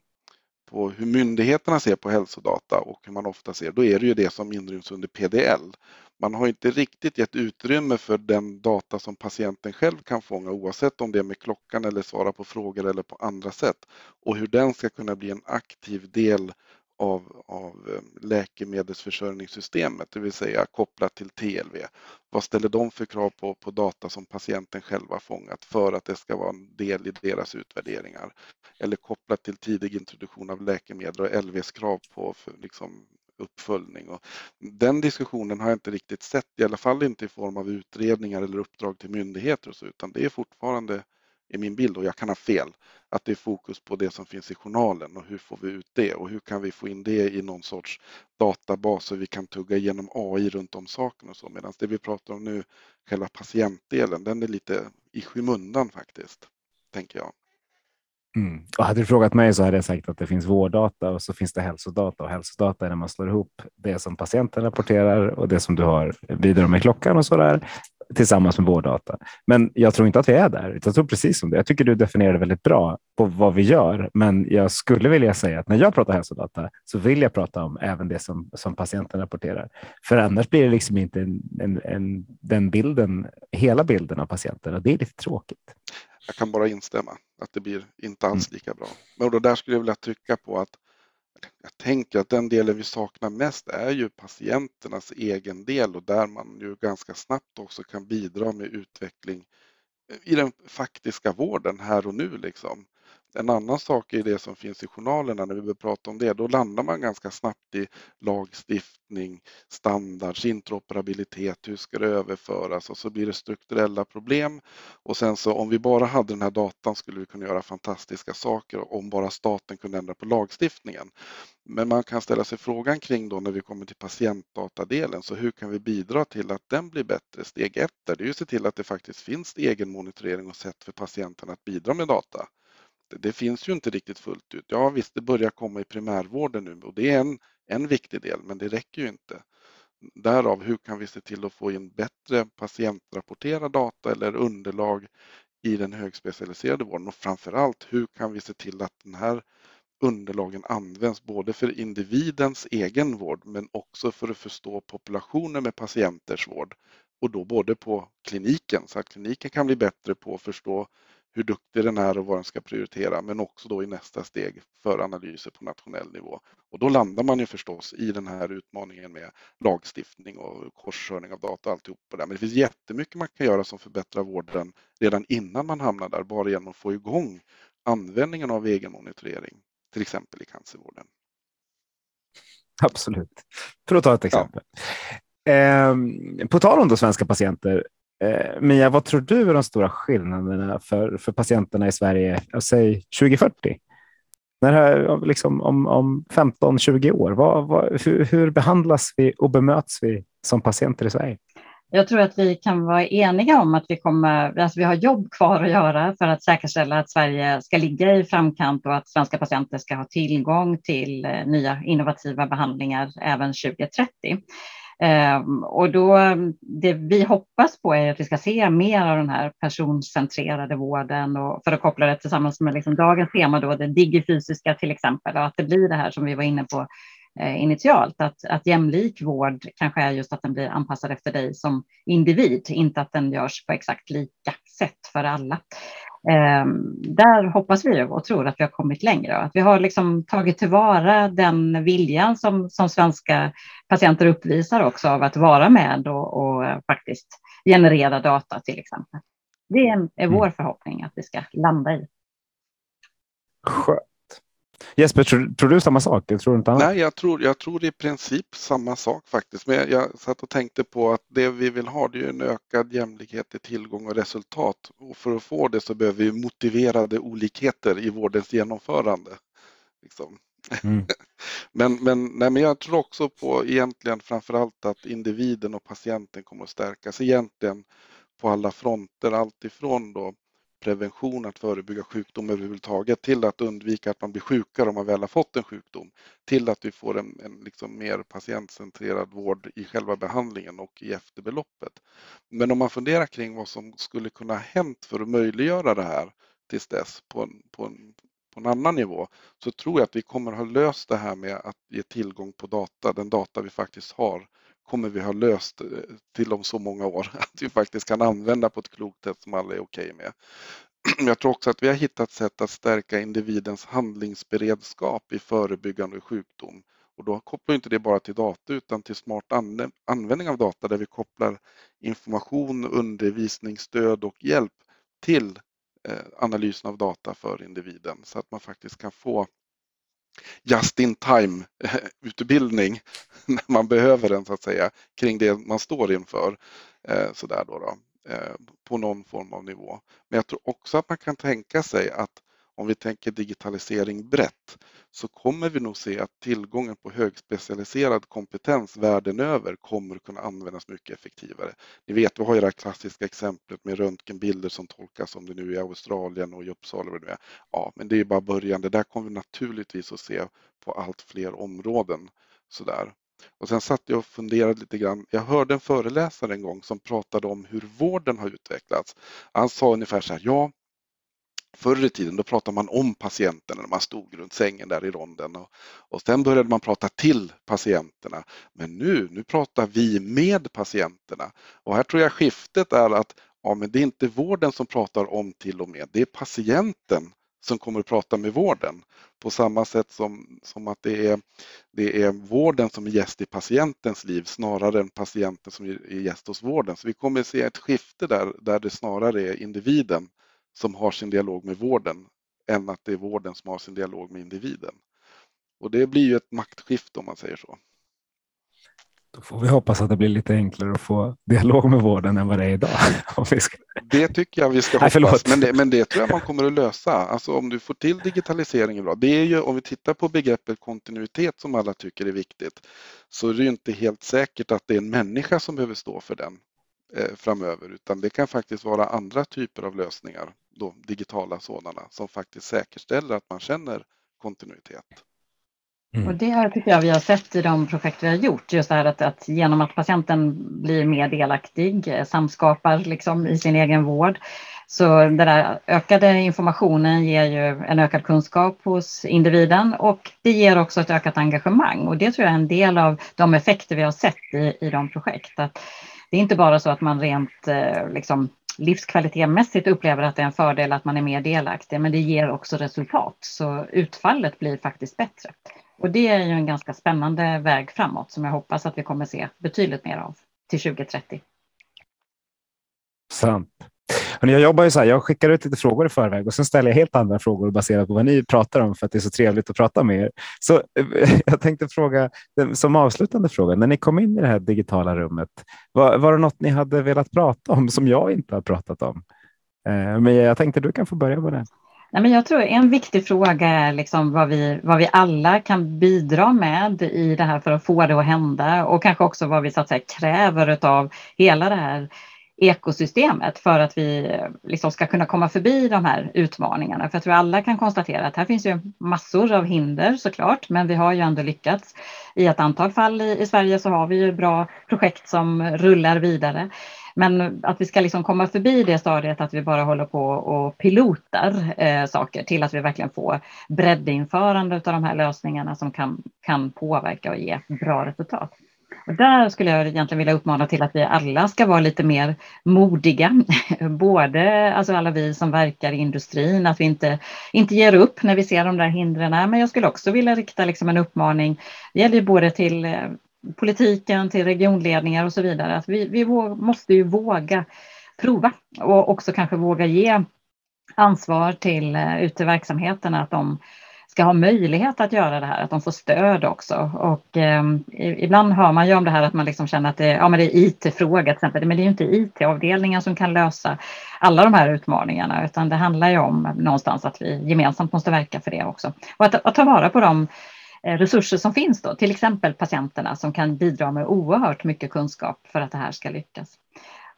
på hur myndigheterna ser på hälsodata och hur man ofta ser, då är det ju det som inryms under PDL. Man har inte riktigt gett utrymme för den data som patienten själv kan fånga oavsett om det är med klockan eller svara på frågor eller på andra sätt och hur den ska kunna bli en aktiv del av, av eh, läkemedelsförsörjningssystemet, det vill säga kopplat till TLV. Vad ställer de för krav på, på data som patienten själv har fångat för att det ska vara en del i deras utvärderingar? Eller kopplat till tidig introduktion av läkemedel och LVs krav på för, liksom, uppföljning. Och den diskussionen har jag inte riktigt sett, i alla fall inte i form av utredningar eller uppdrag till myndigheter och så, utan det är fortfarande i min bild och jag kan ha fel, att det är fokus på det som finns i journalen och hur får vi ut det och hur kan vi få in det i någon sorts databas så vi kan tugga igenom AI runt om saken och så. Medan det vi pratar om nu, själva patientdelen, den är lite i skymundan faktiskt, tänker jag. Mm. Och hade du frågat mig så hade jag sagt att det finns vårddata och så finns det hälsodata och hälsodata är när man slår ihop det som patienten rapporterar och det som du har vidare med klockan och så där tillsammans med vårddata. Men jag tror inte att vi är där. Jag tror precis som det. Jag tycker du definierar väldigt bra på vad vi gör, men jag skulle vilja säga att när jag pratar hälsodata så vill jag prata om även det som, som patienten rapporterar. För annars blir det liksom inte en, en, en, den bilden, hela bilden av patienten och det är lite tråkigt. Jag kan bara instämma att det blir inte alls mm. lika bra. Men då där skulle jag vilja trycka på att jag tänker att den delen vi saknar mest är ju patienternas egen del och där man ju ganska snabbt också kan bidra med utveckling i den faktiska vården här och nu. Liksom. En annan sak är det som finns i journalerna när vi börjar prata om det. Då landar man ganska snabbt i lagstiftning, standards, interoperabilitet, hur ska det överföras och så blir det strukturella problem. Och sen så om vi bara hade den här datan skulle vi kunna göra fantastiska saker om bara staten kunde ändra på lagstiftningen. Men man kan ställa sig frågan kring då när vi kommer till patientdatadelen, så hur kan vi bidra till att den blir bättre? Steg ett är det ju att se till att det faktiskt finns egen monitorering och sätt för patienten att bidra med data det finns ju inte riktigt fullt ut. Ja visst, det börjar komma i primärvården nu och det är en, en viktig del, men det räcker ju inte. Därav, hur kan vi se till att få in bättre patientrapporterad data eller underlag i den högspecialiserade vården och framförallt hur kan vi se till att den här underlagen används både för individens egen vård men också för att förstå populationer med patienters vård och då både på kliniken så att kliniken kan bli bättre på att förstå hur duktig den är och vad den ska prioritera, men också då i nästa steg för analyser på nationell nivå. Och då landar man ju förstås i den här utmaningen med lagstiftning och korskörning av data och alltihopa där. Men det finns jättemycket man kan göra som förbättrar vården redan innan man hamnar där, bara genom att få igång användningen av egenmonitorering, till exempel i cancervården. Absolut. För att ta ett exempel. Ja. Eh, på tal om då svenska patienter, eh, Mia, vad tror du är de stora skillnaderna för, för patienterna i Sverige, säg 2040? När här, liksom, om, om 15-20 år, vad, vad, hur, hur behandlas vi och bemöts vi som patienter i Sverige? Jag tror att vi kan vara eniga om att vi, kommer, alltså vi har jobb kvar att göra för att säkerställa att Sverige ska ligga i framkant och att svenska patienter ska ha tillgång till eh, nya innovativa behandlingar även 2030. Ehm, och då, det vi hoppas på är att vi ska se mer av den här personcentrerade vården och för att koppla det tillsammans med liksom dagens tema, då, det digifysiska till exempel, och att det blir det här som vi var inne på eh, initialt. Att, att jämlik vård kanske är just att den blir anpassad efter dig som individ, inte att den görs på exakt lika sätt för alla. Eh, där hoppas vi och tror att vi har kommit längre att vi har liksom tagit tillvara den viljan som, som svenska patienter uppvisar också av att vara med och, och faktiskt generera data till exempel. Det är, är vår mm. förhoppning att vi ska landa i. Skönt. Jesper, tror, tror, du samma sak? Jag tror inte annat. Nej, jag tror, jag tror i princip samma sak faktiskt. Men jag, jag satt och tänkte på att det vi vill ha det är en ökad jämlikhet i tillgång och resultat. Och för att få det så behöver vi motiverade olikheter i vårdens genomförande. Liksom. Mm. men, men, nej, men jag tror också på egentligen framförallt att individen och patienten kommer att stärkas egentligen på alla fronter. Alltifrån då prevention, att förebygga sjukdom överhuvudtaget, till att undvika att man blir sjukare om man väl har fått en sjukdom, till att vi får en, en liksom mer patientcentrerad vård i själva behandlingen och i efterbeloppet. Men om man funderar kring vad som skulle kunna ha hänt för att möjliggöra det här tills dess på en, på en, på en annan nivå, så tror jag att vi kommer ha löst det här med att ge tillgång på data, den data vi faktiskt har, kommer vi ha löst eh, till om så många år. Att vi faktiskt kan använda på ett klokt sätt som alla är okej med. Jag tror också att vi har hittat sätt att stärka individens handlingsberedskap i förebyggande sjukdom. Och då kopplar inte det bara till data utan till smart användning av data där vi kopplar information, undervisning, stöd och hjälp till eh, analysen av data för individen så att man faktiskt kan få just in time eh, utbildning när man behöver den så att säga kring det man står inför. Eh, så där då, då eh, på någon form av nivå. Men jag tror också att man kan tänka sig att om vi tänker digitalisering brett så kommer vi nog se att tillgången på högspecialiserad kompetens världen över kommer kunna användas mycket effektivare. Ni vet, vi har ju det här klassiska exemplet med röntgenbilder som tolkas som det nu är i Australien och i Uppsala. Och det är. Ja, men det är bara början. Det där kommer vi naturligtvis att se på allt fler områden. Sådär. Och sen satt jag och funderade lite grann. Jag hörde en föreläsare en gång som pratade om hur vården har utvecklats. Han sa ungefär så här, ja, Förr i tiden då pratade man om patienterna när man stod runt sängen där i ronden och, och sen började man prata till patienterna. Men nu, nu pratar vi med patienterna och här tror jag skiftet är att ja, men det är inte vården som pratar om till och med, det är patienten som kommer att prata med vården. På samma sätt som, som att det är, det är vården som är gäst i patientens liv snarare än patienten som är gäst hos vården. Så vi kommer att se ett skifte där, där det snarare är individen som har sin dialog med vården än att det är vården som har sin dialog med individen. Och det blir ju ett maktskifte om man säger så. Då får vi hoppas att det blir lite enklare att få dialog med vården än vad det är idag. Det tycker jag vi ska hoppas, Nej, men, det, men det tror jag man kommer att lösa. Alltså om du får till digitaliseringen bra. Det är ju, om vi tittar på begreppet kontinuitet som alla tycker är viktigt, så är det ju inte helt säkert att det är en människa som behöver stå för den. Eh, framöver utan det kan faktiskt vara andra typer av lösningar, då, digitala sådana, som faktiskt säkerställer att man känner kontinuitet. Mm. Och det tycker jag vi har sett i de projekt vi har gjort, just det här att, att genom att patienten blir mer delaktig, eh, samskapar liksom i sin egen vård, så den där ökade informationen ger ju en ökad kunskap hos individen och det ger också ett ökat engagemang och det tror jag är en del av de effekter vi har sett i, i de projekt. Att det är inte bara så att man rent eh, liksom, livskvalitetmässigt upplever att det är en fördel att man är mer delaktig, men det ger också resultat. Så utfallet blir faktiskt bättre. Och det är ju en ganska spännande väg framåt som jag hoppas att vi kommer se betydligt mer av till 2030. Sant jag jobbar ju så här, jag skickar ut lite frågor i förväg och sen ställer jag helt andra frågor baserat på vad ni pratar om för att det är så trevligt att prata med er. Så eh, jag tänkte fråga som avslutande fråga, när ni kom in i det här digitala rummet, var, var det något ni hade velat prata om som jag inte har pratat om? Eh, men jag tänkte du kan få börja med det. Nej, men jag tror en viktig fråga är liksom vad, vi, vad vi alla kan bidra med i det här för att få det att hända och kanske också vad vi så att säga, kräver av hela det här ekosystemet för att vi eh, liksom ska kunna komma förbi de här utmaningarna. För jag tror alla kan konstatera att här finns ju massor av hinder såklart, men vi har ju ändå lyckats. I ett antal fall i, i Sverige så har vi ju bra projekt som rullar vidare. Men att vi ska liksom komma förbi det stadiet att vi bara håller på och pilotar eh, saker till att vi verkligen får breddinförande av de här lösningarna som kan, kan påverka och ge bra resultat. Och där skulle jag egentligen vilja uppmana till att vi alla ska vara lite mer modiga. Både alltså alla vi som verkar i industrin, att vi inte, inte ger upp när vi ser de där hindren. Men jag skulle också vilja rikta liksom en uppmaning, det gäller både till eh, politiken, till regionledningar och så vidare, att vi, vi måste ju våga prova och också kanske våga ge ansvar till eh, ute i verksamheterna att de ska ha möjlighet att göra det här, att de får stöd också. Och eh, ibland hör man ju om det här att man liksom känner att det, ja, men det är IT-fråga till exempel, men det är ju inte IT-avdelningen som kan lösa alla de här utmaningarna, utan det handlar ju om någonstans att vi gemensamt måste verka för det också. Och att, att ta vara på de eh, resurser som finns då, till exempel patienterna som kan bidra med oerhört mycket kunskap för att det här ska lyckas.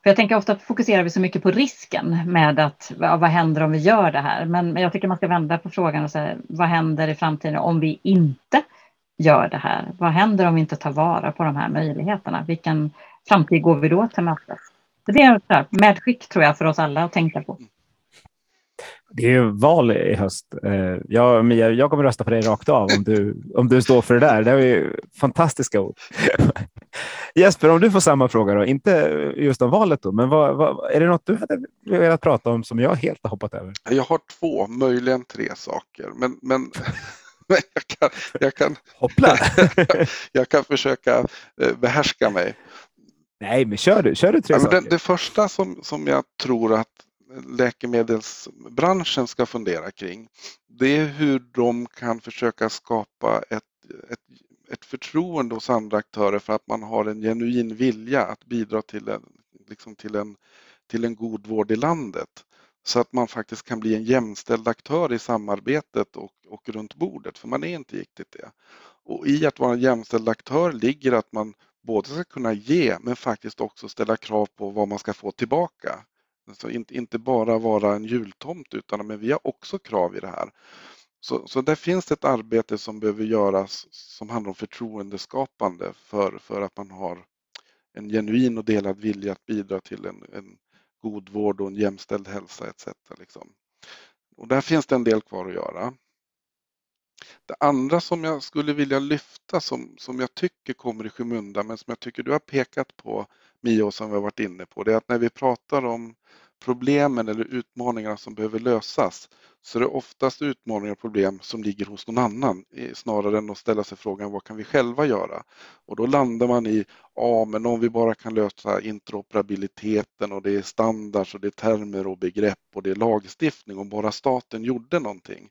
För jag tänker ofta fokuserar vi så mycket på risken med att vad händer om vi gör det här? Men, men jag tycker man ska vända på frågan och säga vad händer i framtiden om vi inte gör det här? Vad händer om vi inte tar vara på de här möjligheterna? Vilken framtid går vi då till mötes? Det är ett medskick tror jag för oss alla att tänka på. Det är val i höst. Eh, jag, Mia, jag kommer rösta på dig rakt av om du, om du står för det där. Det är ju fantastiska ord. Jesper, om du får samma fråga då, inte just om valet då, men vad, vad, är det något du hade velat prata om som jag helt har hoppat över? Jag har två, möjligen tre saker, men, men jag kan, jag kan, Hoppla. jag kan försöka eh, behärska mig. Nej, men kör du, kör du tre ja, saker. Det, det första som, som jag tror att läkemedelsbranschen ska fundera kring, det är hur de kan försöka skapa ett, ett, ett förtroende hos andra aktörer för att man har en genuin vilja att bidra till en, liksom till en, till en god vård i landet. Så att man faktiskt kan bli en jämställd aktör i samarbetet och, och runt bordet, för man är inte riktigt det. Och i att vara en jämställd aktör ligger att man både ska kunna ge men faktiskt också ställa krav på vad man ska få tillbaka. Alltså inte, inte bara vara en jultomt utan men vi har också krav i det här. Så, så där finns det ett arbete som behöver göras som handlar om förtroendeskapande för, för att man har en genuin och delad vilja att bidra till en, en god vård och en jämställd hälsa etc. Liksom. Och där finns det en del kvar att göra. Det andra som jag skulle vilja lyfta som, som jag tycker kommer i skymundan men som jag tycker du har pekat på Mia och som vi har varit inne på det är att när vi pratar om problemen eller utmaningarna som behöver lösas så är det oftast utmaningar och problem som ligger hos någon annan snarare än att ställa sig frågan vad kan vi själva göra? Och då landar man i, ja men om vi bara kan lösa interoperabiliteten och det är standards och det är termer och begrepp och det är lagstiftning om bara staten gjorde någonting.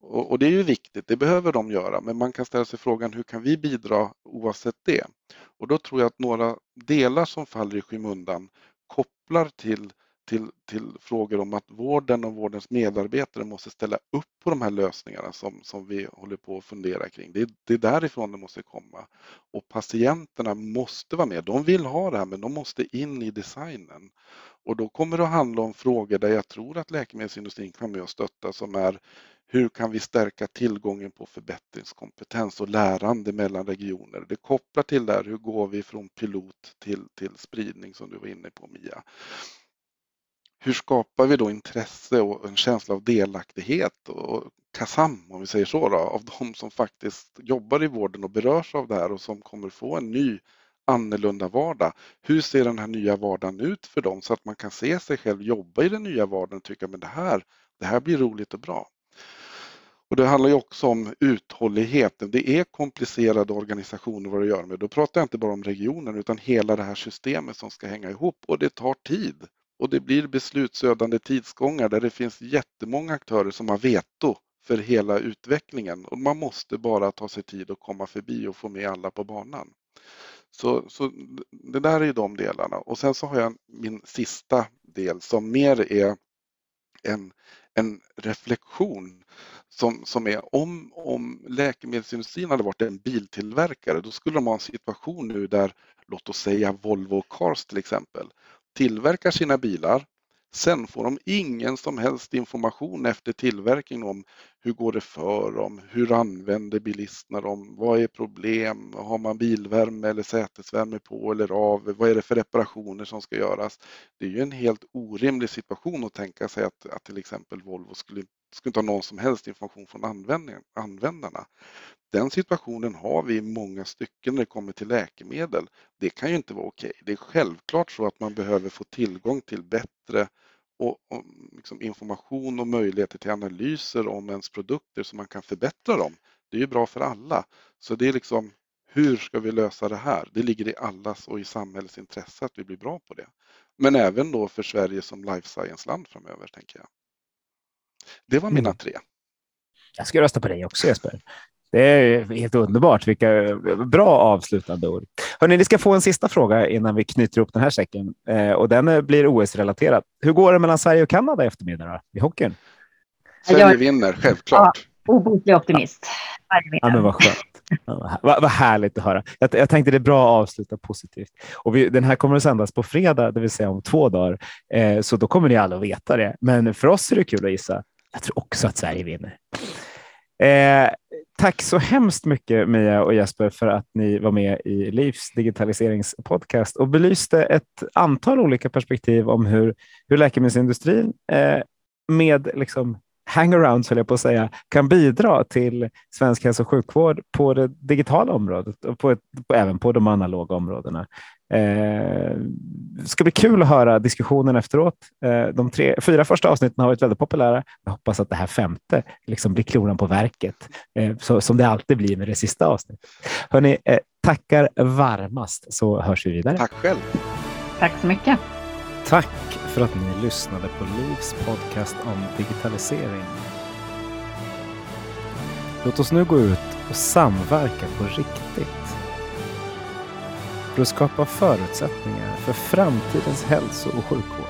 Och, och det är ju viktigt, det behöver de göra, men man kan ställa sig frågan hur kan vi bidra oavsett det? Och då tror jag att några delar som faller i skymundan kopplar till till, till frågor om att vården och vårdens medarbetare måste ställa upp på de här lösningarna som, som vi håller på att fundera kring. Det, det är därifrån det måste komma. Och patienterna måste vara med. De vill ha det här men de måste in i designen. Och då kommer det att handla om frågor där jag tror att läkemedelsindustrin kan med och stötta som är hur kan vi stärka tillgången på förbättringskompetens och lärande mellan regioner? Det kopplar till där, hur går vi från pilot till, till spridning som du var inne på Mia? Hur skapar vi då intresse och en känsla av delaktighet och KASAM om vi säger så då, av de som faktiskt jobbar i vården och berörs av det här och som kommer få en ny annorlunda vardag. Hur ser den här nya vardagen ut för dem så att man kan se sig själv jobba i den nya vardagen och tycka men det här, det här blir roligt och bra. Och det handlar ju också om uthållighet. Det är komplicerade organisationer vad det gör med. Då pratar jag inte bara om regionen utan hela det här systemet som ska hänga ihop och det tar tid. Och det blir beslutsödande tidsgångar där det finns jättemånga aktörer som har veto för hela utvecklingen och man måste bara ta sig tid att komma förbi och få med alla på banan. Så, så det där är ju de delarna och sen så har jag min sista del som mer är en, en reflektion som, som är om, om läkemedelsindustrin hade varit en biltillverkare då skulle de ha en situation nu där låt oss säga Volvo Cars till exempel tillverkar sina bilar Sen får de ingen som helst information efter tillverkning om hur går det för dem, hur använder bilisterna dem, vad är problem, har man bilvärme eller sätesvärme på eller av, vad är det för reparationer som ska göras. Det är ju en helt orimlig situation att tänka sig att, att till exempel Volvo skulle, skulle inte ha någon som helst information från användarna. Den situationen har vi i många stycken när det kommer till läkemedel. Det kan ju inte vara okej. Det är självklart så att man behöver få tillgång till bättre och, och liksom information och möjligheter till analyser om ens produkter så man kan förbättra dem. Det är ju bra för alla. Så det är liksom, hur ska vi lösa det här? Det ligger i allas och i samhällets intresse att vi blir bra på det. Men även då för Sverige som life science-land framöver, tänker jag. Det var mina mm. tre. Jag ska rösta på dig också Jesper. Det är helt underbart. Vilka bra avslutande ord. Hörrni, ni ska få en sista fråga innan vi knyter ihop den här säcken eh, och den blir OS-relaterad. Hur går det mellan Sverige och Kanada i eftermiddag i hockeyn? Sverige jag... vinner, självklart. Ja, obotlig optimist. Ja, men vad skönt. vad, vad härligt att höra. Jag, jag tänkte det är bra att avsluta positivt. Och vi, den här kommer att sändas på fredag, det vill säga om två dagar. Eh, så då kommer ni alla att veta det. Men för oss är det kul att gissa. Jag tror också att Sverige vinner. Eh, tack så hemskt mycket Mia och Jesper för att ni var med i Livs digitaliseringspodcast och belyste ett antal olika perspektiv om hur, hur läkemedelsindustrin eh, med liksom hangarounds, höll jag på att säga, kan bidra till svensk hälso och sjukvård på det digitala området och på ett, även på de analoga områdena. Eh, det ska bli kul att höra diskussionen efteråt. Eh, de tre, fyra första avsnitten har varit väldigt populära. Jag hoppas att det här femte liksom blir kronan på verket, eh, så, som det alltid blir med det sista avsnittet. Hörrni, eh, tackar varmast så hörs vi vidare. Tack själv. Tack så mycket. Tack för att ni lyssnade på Livs podcast om digitalisering. Låt oss nu gå ut och samverka på riktigt för att skapa förutsättningar för framtidens hälso och sjukvård.